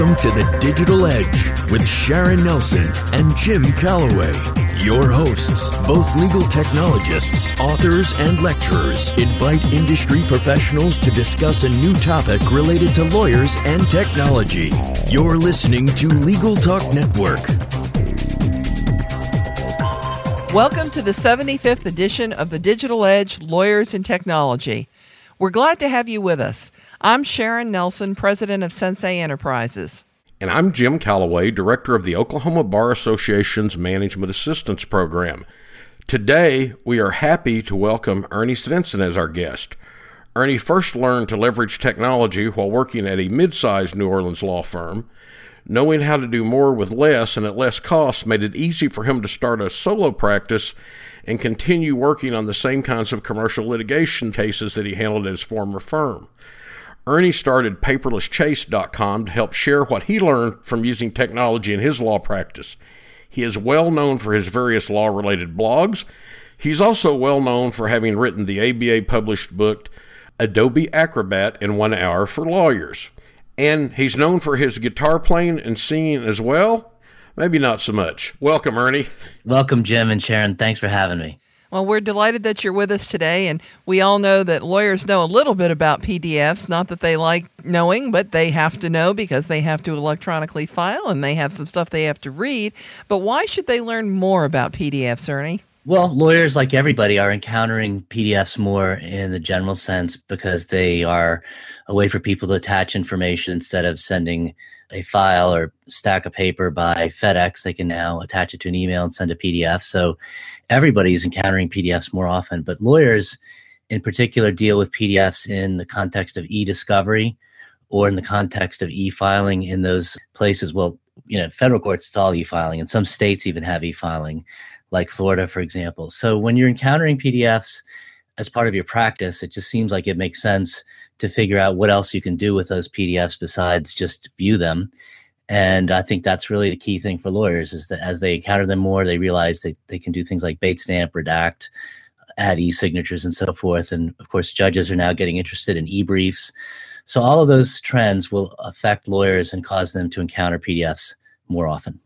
Welcome to the Digital Edge with Sharon Nelson and Jim Calloway. Your hosts, both legal technologists, authors, and lecturers, invite industry professionals to discuss a new topic related to lawyers and technology. You're listening to Legal Talk Network. Welcome to the 75th edition of the Digital Edge Lawyers and Technology. We're glad to have you with us. I'm Sharon Nelson, president of Sensei Enterprises. And I'm Jim Calloway, director of the Oklahoma Bar Association's Management Assistance Program. Today, we are happy to welcome Ernie Svenson as our guest. Ernie first learned to leverage technology while working at a mid sized New Orleans law firm. Knowing how to do more with less and at less cost made it easy for him to start a solo practice and continue working on the same kinds of commercial litigation cases that he handled at his former firm. Ernie started paperlesschase.com to help share what he learned from using technology in his law practice. He is well known for his various law related blogs. He's also well known for having written the ABA published book Adobe Acrobat in One Hour for Lawyers. And he's known for his guitar playing and singing as well. Maybe not so much. Welcome, Ernie. Welcome, Jim and Sharon. Thanks for having me. Well, we're delighted that you're with us today, and we all know that lawyers know a little bit about PDFs. Not that they like knowing, but they have to know because they have to electronically file and they have some stuff they have to read. But why should they learn more about PDFs, Ernie? Well, lawyers, like everybody, are encountering PDFs more in the general sense because they are a way for people to attach information instead of sending a file or stack of paper by FedEx. They can now attach it to an email and send a PDF. So everybody's encountering PDFs more often, but lawyers in particular deal with PDFs in the context of e discovery or in the context of e filing in those places. Well, you know, federal courts, it's all e filing, and some states even have e filing like Florida, for example. So when you're encountering PDFs as part of your practice, it just seems like it makes sense to figure out what else you can do with those PDFs besides just view them. And I think that's really the key thing for lawyers is that as they encounter them more, they realize that they can do things like Bates stamp, redact, add e-signatures and so forth. And of course, judges are now getting interested in e-briefs. So all of those trends will affect lawyers and cause them to encounter PDFs more often.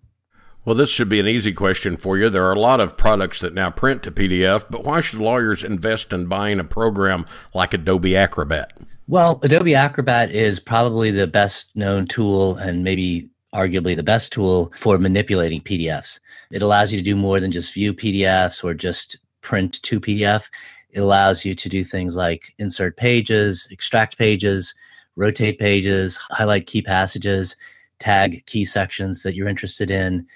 Well, this should be an easy question for you. There are a lot of products that now print to PDF, but why should lawyers invest in buying a program like Adobe Acrobat? Well, Adobe Acrobat is probably the best known tool and maybe arguably the best tool for manipulating PDFs. It allows you to do more than just view PDFs or just print to PDF. It allows you to do things like insert pages, extract pages, rotate pages, highlight key passages, tag key sections that you're interested in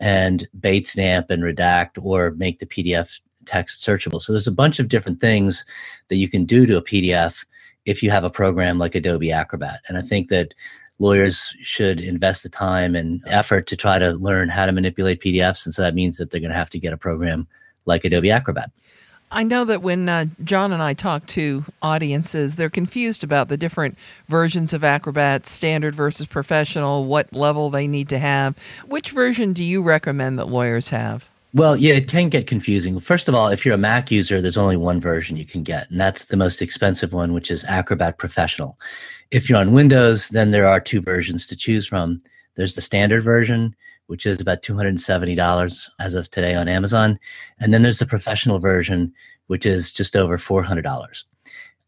and Bates stamp and redact or make the PDF text searchable. So there's a bunch of different things that you can do to a PDF if you have a program like Adobe Acrobat. And I think that lawyers should invest the time and effort to try to learn how to manipulate PDFs. And so that means that they're going to have to get a program like Adobe Acrobat. I know that when uh, John and I talk to audiences, they're confused about the different versions of Acrobat, standard versus professional, what level they need to have. Which version do you recommend that lawyers have? Well, yeah, it can get confusing. First of all, if you're a Mac user, there's only one version you can get, and that's the most expensive one, which is Acrobat Professional. If you're on Windows, then there are two versions to choose from. There's the standard version, which is about $270 as of today on Amazon. And then there's the professional version, which is just over $400.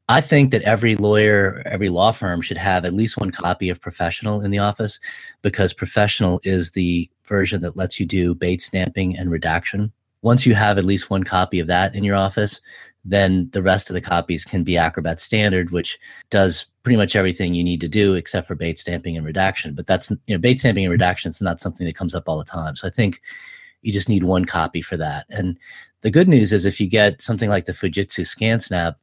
I think that every lawyer, every law firm should have at least one copy of professional in the office because professional is the version that lets you do Bates stamping and redaction. Once you have at least one copy of that in your office, then the rest of the copies can be Acrobat Standard, which does pretty much everything you need to do except for Bates stamping and redaction. But that's, you know, Bates stamping and redaction is not something that comes up all the time. So I think you just need one copy for that. And the good news is if you get something like the Fujitsu ScanSnap,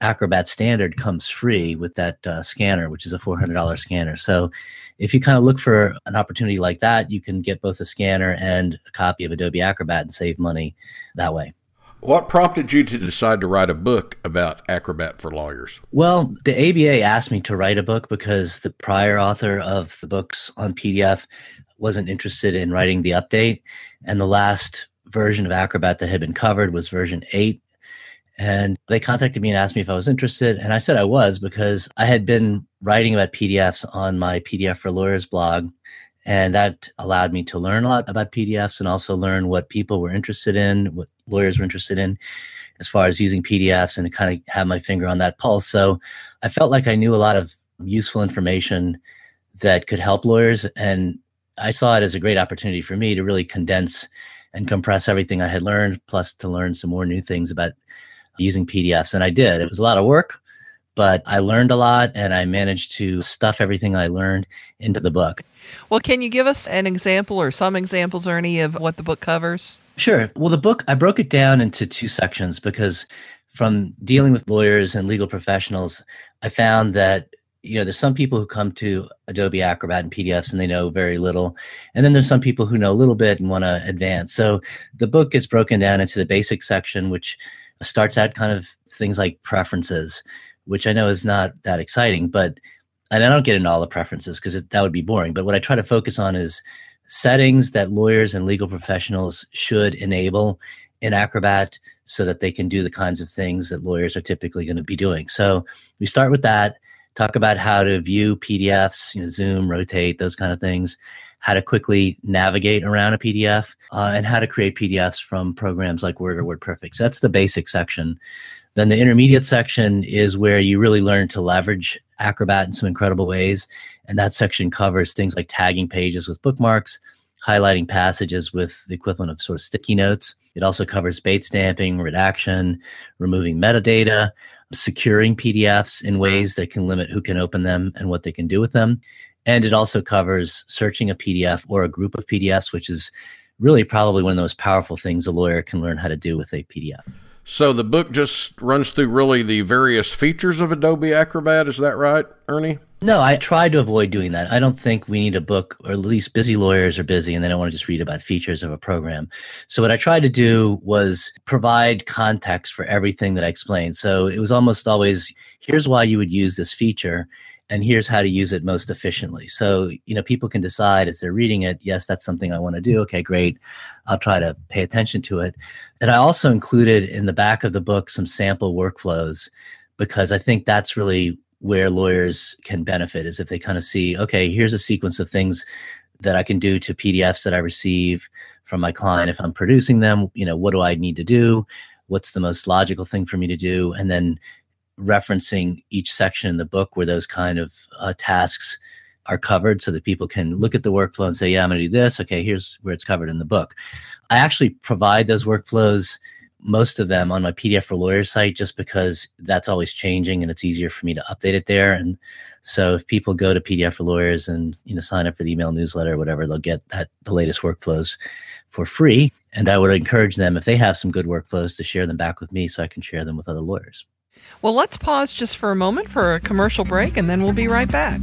Acrobat Standard comes free with that uh, scanner, which is a $400 scanner. So if you kind of look for an opportunity like that, you can get both a scanner and a copy of Adobe Acrobat and save money that way. What prompted you to decide to write a book about Acrobat for lawyers? Well, the ABA asked me to write a book because the prior author of the books on PDF wasn't interested in writing the update. And the last version of Acrobat that had been covered was version 8. And they contacted me and asked me if I was interested. And I said I was because I had been writing about PDFs on my PDF for Lawyers blog. And that allowed me to learn a lot about PDFs and also learn what people were interested in, what lawyers were interested in as far as using PDFs and to kind of have my finger on that pulse. So I felt like I knew a lot of useful information that could help lawyers. And I saw it as a great opportunity for me to really condense and compress everything I had learned, plus to learn some more new things about using PDFs. And I did. It was a lot of work, but I learned a lot and I managed to stuff everything I learned into the book. Well, can you give us an example or some examples, Ernie, of what the book covers? Sure. Well, the book, I broke it down into two sections because from dealing with lawyers and legal professionals, I found that you know, there's some people who come to Adobe Acrobat and PDFs and they know very little. And then there's some people who know a little bit and want to advance. So the book is broken down into the basic section, which starts at kind of things like preferences, which I know is not that exciting, but and I don't get into all the preferences because that would be boring. But what I try to focus on is settings that lawyers and legal professionals should enable in Acrobat so that they can do the kinds of things that lawyers are typically going to be doing. So we start with that talk about how to view PDFs, you know, zoom, rotate, those kind of things, how to quickly navigate around a PDF, uh, and how to create PDFs from programs like Word or WordPerfect. So that's the basic section. Then the intermediate section is where you really learn to leverage Acrobat in some incredible ways. And that section covers things like tagging pages with bookmarks, highlighting passages with the equivalent of sort of sticky notes. It also covers Bates stamping, redaction, removing metadata, securing PDFs in ways that can limit who can open them and what they can do with them. And it also covers searching a PDF or a group of PDFs, which is really probably one of the most powerful things a lawyer can learn how to do with a PDF. So the book just runs through really the various features of Adobe Acrobat. Is that right, Ernie? No, I try to avoid doing that. I don't think we need a book, or at least busy lawyers are busy and they don't want to just read about features of a program. So, what I tried to do was provide context for everything that I explained. So, it was almost always here's why you would use this feature, and here's how to use it most efficiently. So, you know, people can decide as they're reading it, yes, that's something I want to do. Mm-hmm. Okay, great. I'll try to pay attention to it. And I also included in the back of the book some sample workflows because I think that's really where lawyers can benefit is if they kind of see, okay, here's a sequence of things that I can do to PDFs that I receive from my client. If I'm producing them, you know, what do I need to do? What's the most logical thing for me to do? And then referencing each section in the book where those kind of uh, tasks are covered so that people can look at the workflow and say, yeah, I'm going to do this. Okay, here's where it's covered in the book. I actually provide those workflows most of them on my PDF for Lawyers site just because that's always changing and it's easier for me to update it there. And so if people go to PDF for Lawyers and you know sign up for the email newsletter or whatever, they'll get that the latest workflows for free. And I would encourage them if they have some good workflows to share them back with me so I can share them with other lawyers. Well, let's pause just for a moment for a commercial break and then we'll be right back.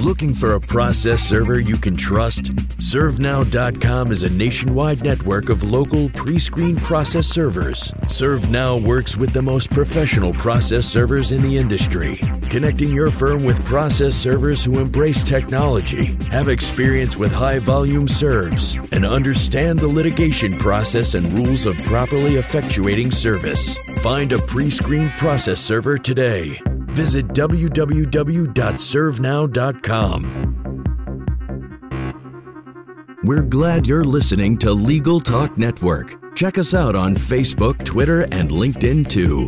Looking for a process server you can trust? ServeNow.com is a nationwide network of local pre screened process servers. ServeNow works with the most professional process servers in the industry, connecting your firm with process servers who embrace technology, have experience with high volume serves, and understand the litigation process and rules of properly effectuating service. Find a pre screened process server today. Visit www.servenow.com. We're glad you're listening to Legal Talk Network. Check us out on Facebook, Twitter, and LinkedIn too.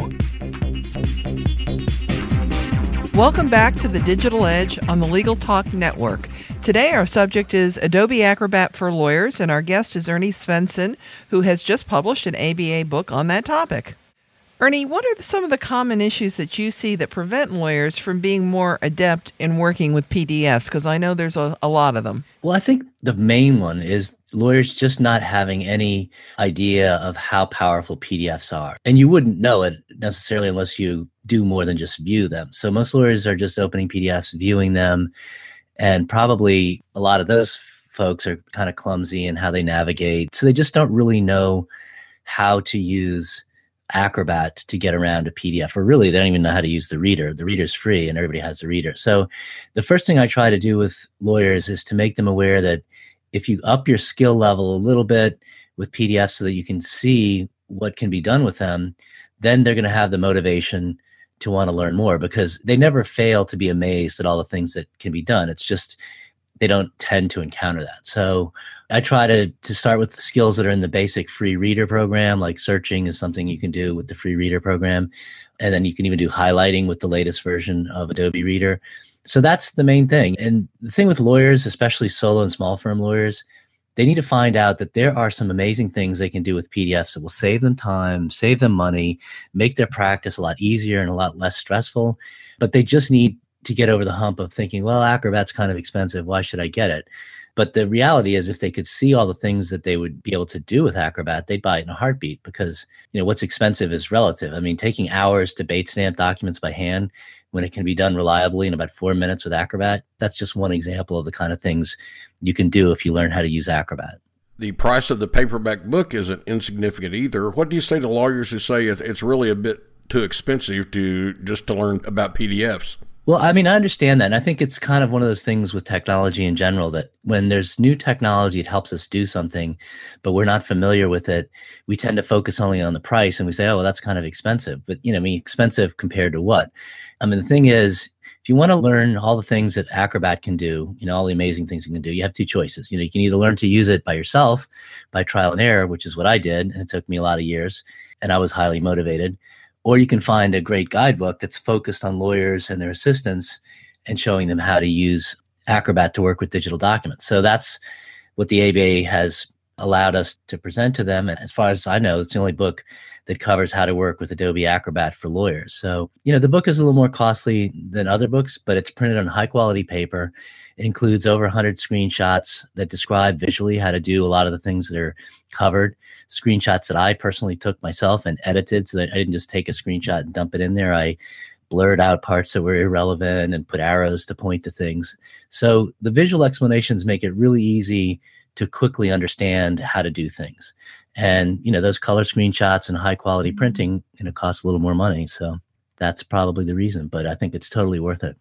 Welcome back to the Digital Edge on the Legal Talk Network. Today, our subject is Adobe Acrobat for Lawyers, and our guest is Ernie Svenson, who has just published an ABA book on that topic. Ernie, what are some of the common issues that you see that prevent lawyers from being more adept in working with PDFs? Because I know there's a, a, lot of them. Well, I think the main one is lawyers just not having any idea of how powerful PDFs are. And you wouldn't know it necessarily unless you do more than just view them. So most lawyers are just opening PDFs, viewing them, and probably a lot of those folks are kind of clumsy in how they navigate. So they just don't really know how to use Acrobat to get around a PDF, or really they don't even know how to use the reader. The reader's free and everybody has the reader. So the first thing I try to do with lawyers is to make them aware that if you up your skill level a little bit with PDFs so that you can see what can be done with them, then they're going to have the motivation to want to learn more because they never fail to be amazed at all the things that can be done. It's just they don't tend to encounter that. So I try to to start with the skills that are in the basic free reader program, like searching is something you can do with the free reader program. And then you can even do highlighting with the latest version of Adobe Reader. So that's the main thing. And the thing with lawyers, especially solo and small firm lawyers, they need to find out that there are some amazing things they can do with PDFs that will save them time, save them money, make their practice a lot easier and a lot less stressful. But they just need to get over the hump of thinking, well, Acrobat's kind of expensive. Why should I get it? But the reality is, if they could see all the things that they would be able to do with Acrobat, they'd buy it in a heartbeat because you know what's expensive is relative. I mean, taking hours to Bates stamp documents by hand when it can be done reliably in about four minutes with Acrobat, that's just one example of the kind of things you can do if you learn how to use Acrobat. The price of the paperback book isn't insignificant either. What do you say to lawyers who say it's really a bit too expensive to just to learn about PDFs? Well, I mean, I understand that. And I think it's kind of one of those things with technology in general that when there's new technology, it helps us do something, but we're not familiar with it. We tend to focus only on the price and we say, oh, well, that's kind of expensive. But, you know, I mean, expensive compared to what? I mean, the thing is, if you want to learn all the things that Acrobat can do, you know, all the amazing things it can do, you have two choices. You know, you can either learn to use it by yourself by trial and error, which is what I did. And it took me a lot of years and I was highly motivated or you can find a great guidebook that's focused on lawyers and their assistants and showing them how to use Acrobat to work with digital documents. So that's what the ABA has allowed us to present to them. And as far as I know, it's the only book that covers how to work with Adobe Acrobat for lawyers. So, you know, the book is a little more costly than other books, but it's printed on high quality paper. It includes over 100 screenshots that describe visually how to do a lot of the things that are covered. Screenshots that I personally took myself and edited so that I didn't just take a screenshot and dump it in there. I blurred out parts that were irrelevant and put arrows to point to things. So the visual explanations make it really easy to quickly understand how to do things. And you know, those color screenshots and high quality mm-hmm. printing, you know, cost a little more money. So that's probably the reason, but I think it's totally worth it.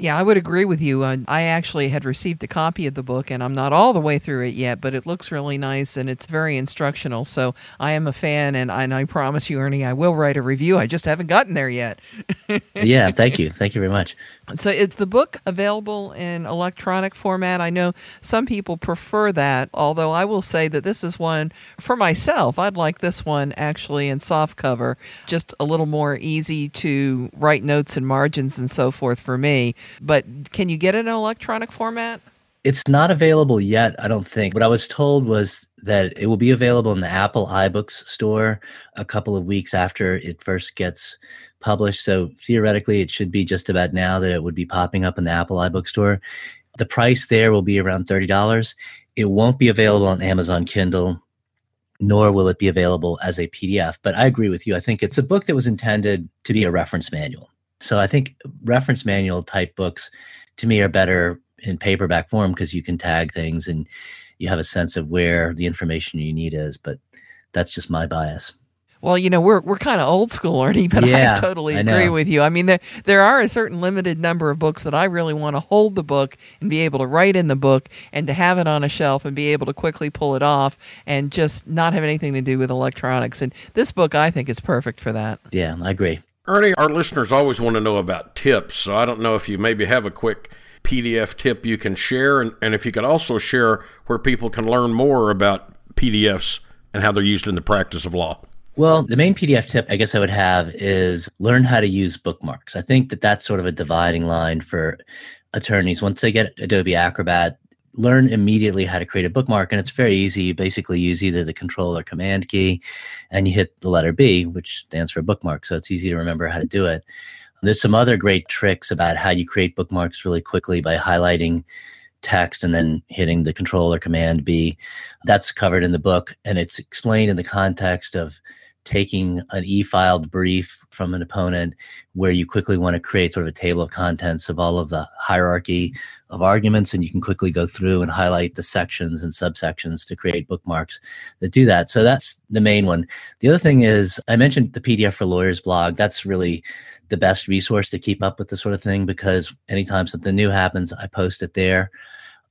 Yeah, I would agree with you. Uh, I actually had received a copy of the book, and I'm not all the way through it yet, but it looks really nice and it's very instructional. So I am a fan, and, and I promise you, Ernie, I will write a review. I just haven't gotten there yet. yeah, thank you. Thank you very much. So it's the book available in electronic format? I know some people prefer that, although I will say that this is one for myself. I'd like this one actually in soft cover, just a little more easy to write notes and margins and so forth for me. But can you get it in electronic format? It's not available yet, I don't think. What I was told was that it will be available in the Apple iBooks store a couple of weeks after it first gets published. So theoretically, it should be just about now that it would be popping up in the Apple iBook store. The price there will be around $30. It won't be available on Amazon Kindle, nor will it be available as a PDF. But I agree with you. I think it's a book that was intended to be a reference manual. So I think reference manual type books to me are better in paperback form because you can tag things and you have a sense of where the information you need is. But that's just my bias. Well, you know, we're we're kind of old school, Ernie, but yeah, I totally agree I with you. I mean, there there are a certain limited number of books that I really want to hold the book and be able to write in the book and to have it on a shelf and be able to quickly pull it off and just not have anything to do with electronics. And this book, I think, is perfect for that. Yeah, I agree. Ernie, our listeners always want to know about tips, so I don't know if you maybe have a quick PDF tip you can share, and, and if you could also share where people can learn more about PDFs and how they're used in the practice of law. Well, the main PDF tip I guess I would have is learn how to use bookmarks. I think that that's sort of a dividing line for attorneys. Once they get Adobe Acrobat, learn immediately how to create a bookmark. And it's very easy. You basically use either the control or command key and you hit the letter B, which stands for bookmark. So it's easy to remember how to do it. There's some other great tricks about how you create bookmarks really quickly by highlighting text and then hitting the control or command B. That's covered in the book and it's explained in the context of taking an e-filed brief from an opponent where you quickly want to create sort of a table of contents of all of the hierarchy of arguments and you can quickly go through and highlight the sections and subsections to create bookmarks that do that. So that's the main one. The other thing is i mentioned the pdf for lawyers blog. That's really the best resource to keep up with this sort of thing because anytime something new happens i post it there.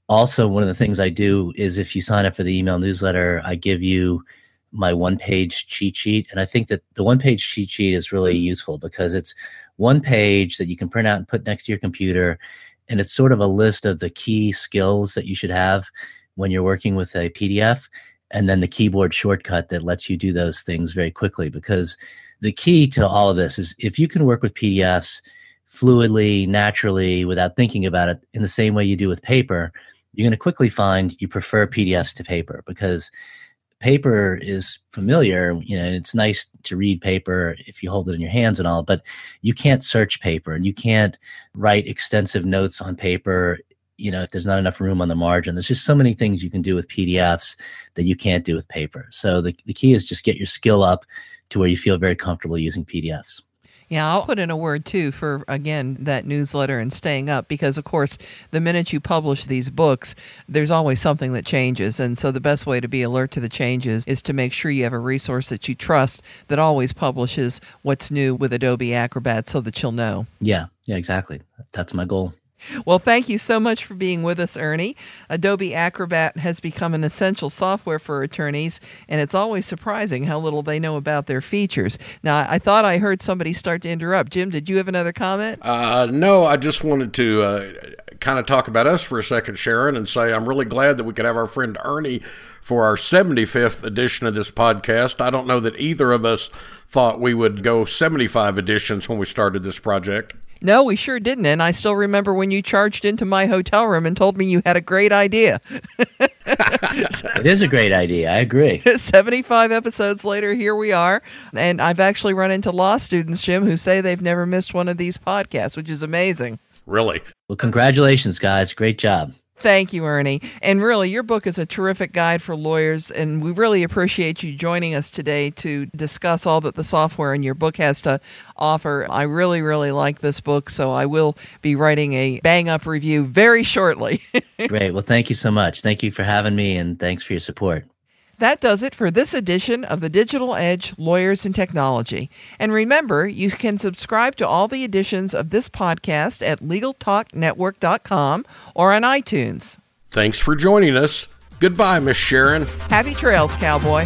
Also one of the things i do is if you sign up for the email newsletter i give you my one page cheat sheet. And I think that the one page cheat sheet is really mm-hmm. useful because it's one page that you can print out and put next to your computer. And it's sort of a list of the key skills that you should have when you're working with a PDF. And then the keyboard shortcut that lets you do those things very quickly. Because the key to mm-hmm. all of this is if you can work with PDFs fluidly, naturally, without thinking about it in the same way you do with paper, you're going to quickly find you prefer PDFs to paper because paper is familiar you know it's nice to read paper if you hold it in your hands and all but you can't search paper and you can't write extensive notes on paper you know if there's not enough room on the margin. There's just so many things you can do with pdfs that you can't do with paper. So the, the key is just get your skill up to where you feel very comfortable using pdfs yeah, I'll put in a word too for, again, that newsletter and staying up because, of course, the minute you publish these books, there's always something that changes. And so the best way to be alert to the changes is to make sure you have a resource that you trust that always publishes what's new with Adobe Acrobat so that you'll know. Yeah, yeah, exactly. That's my goal. Well, thank you so much for being with us, Ernie. Adobe Acrobat has become an essential software for attorneys, and it's always surprising how little they know about their features. Now, I thought I heard somebody start to interrupt. Jim, did you have another comment? Uh, no, I just wanted to uh, kind of talk about us for a second, Sharon, and say I'm really glad that we could have our friend Ernie for our 75th edition of this podcast. I don't know that either of us thought we would go 75 editions when we started this project. No, we sure didn't. And I still remember when you charged into my hotel room and told me you had a great idea. it is a great idea. I agree. 75 episodes later, here we are. And I've actually run into law students, Jim, who say they've never missed one of these podcasts, which is amazing. Really? Well, congratulations, guys. Great job. Thank you, Ernie. And really, your book is a terrific guide for lawyers, and we really appreciate you joining us today to discuss all that the software in your book has to offer. I really, really like this book, so I will be writing a bang up review very shortly. Great. Well, thank you so much. Thank you for having me, and thanks for your support. That does it for this edition of the Digital Edge Lawyers and Technology. And remember, you can subscribe to all the editions of this podcast at LegalTalkNetwork.com or on iTunes. Thanks for joining us. Goodbye, Miss Sharon. Happy trails, cowboy.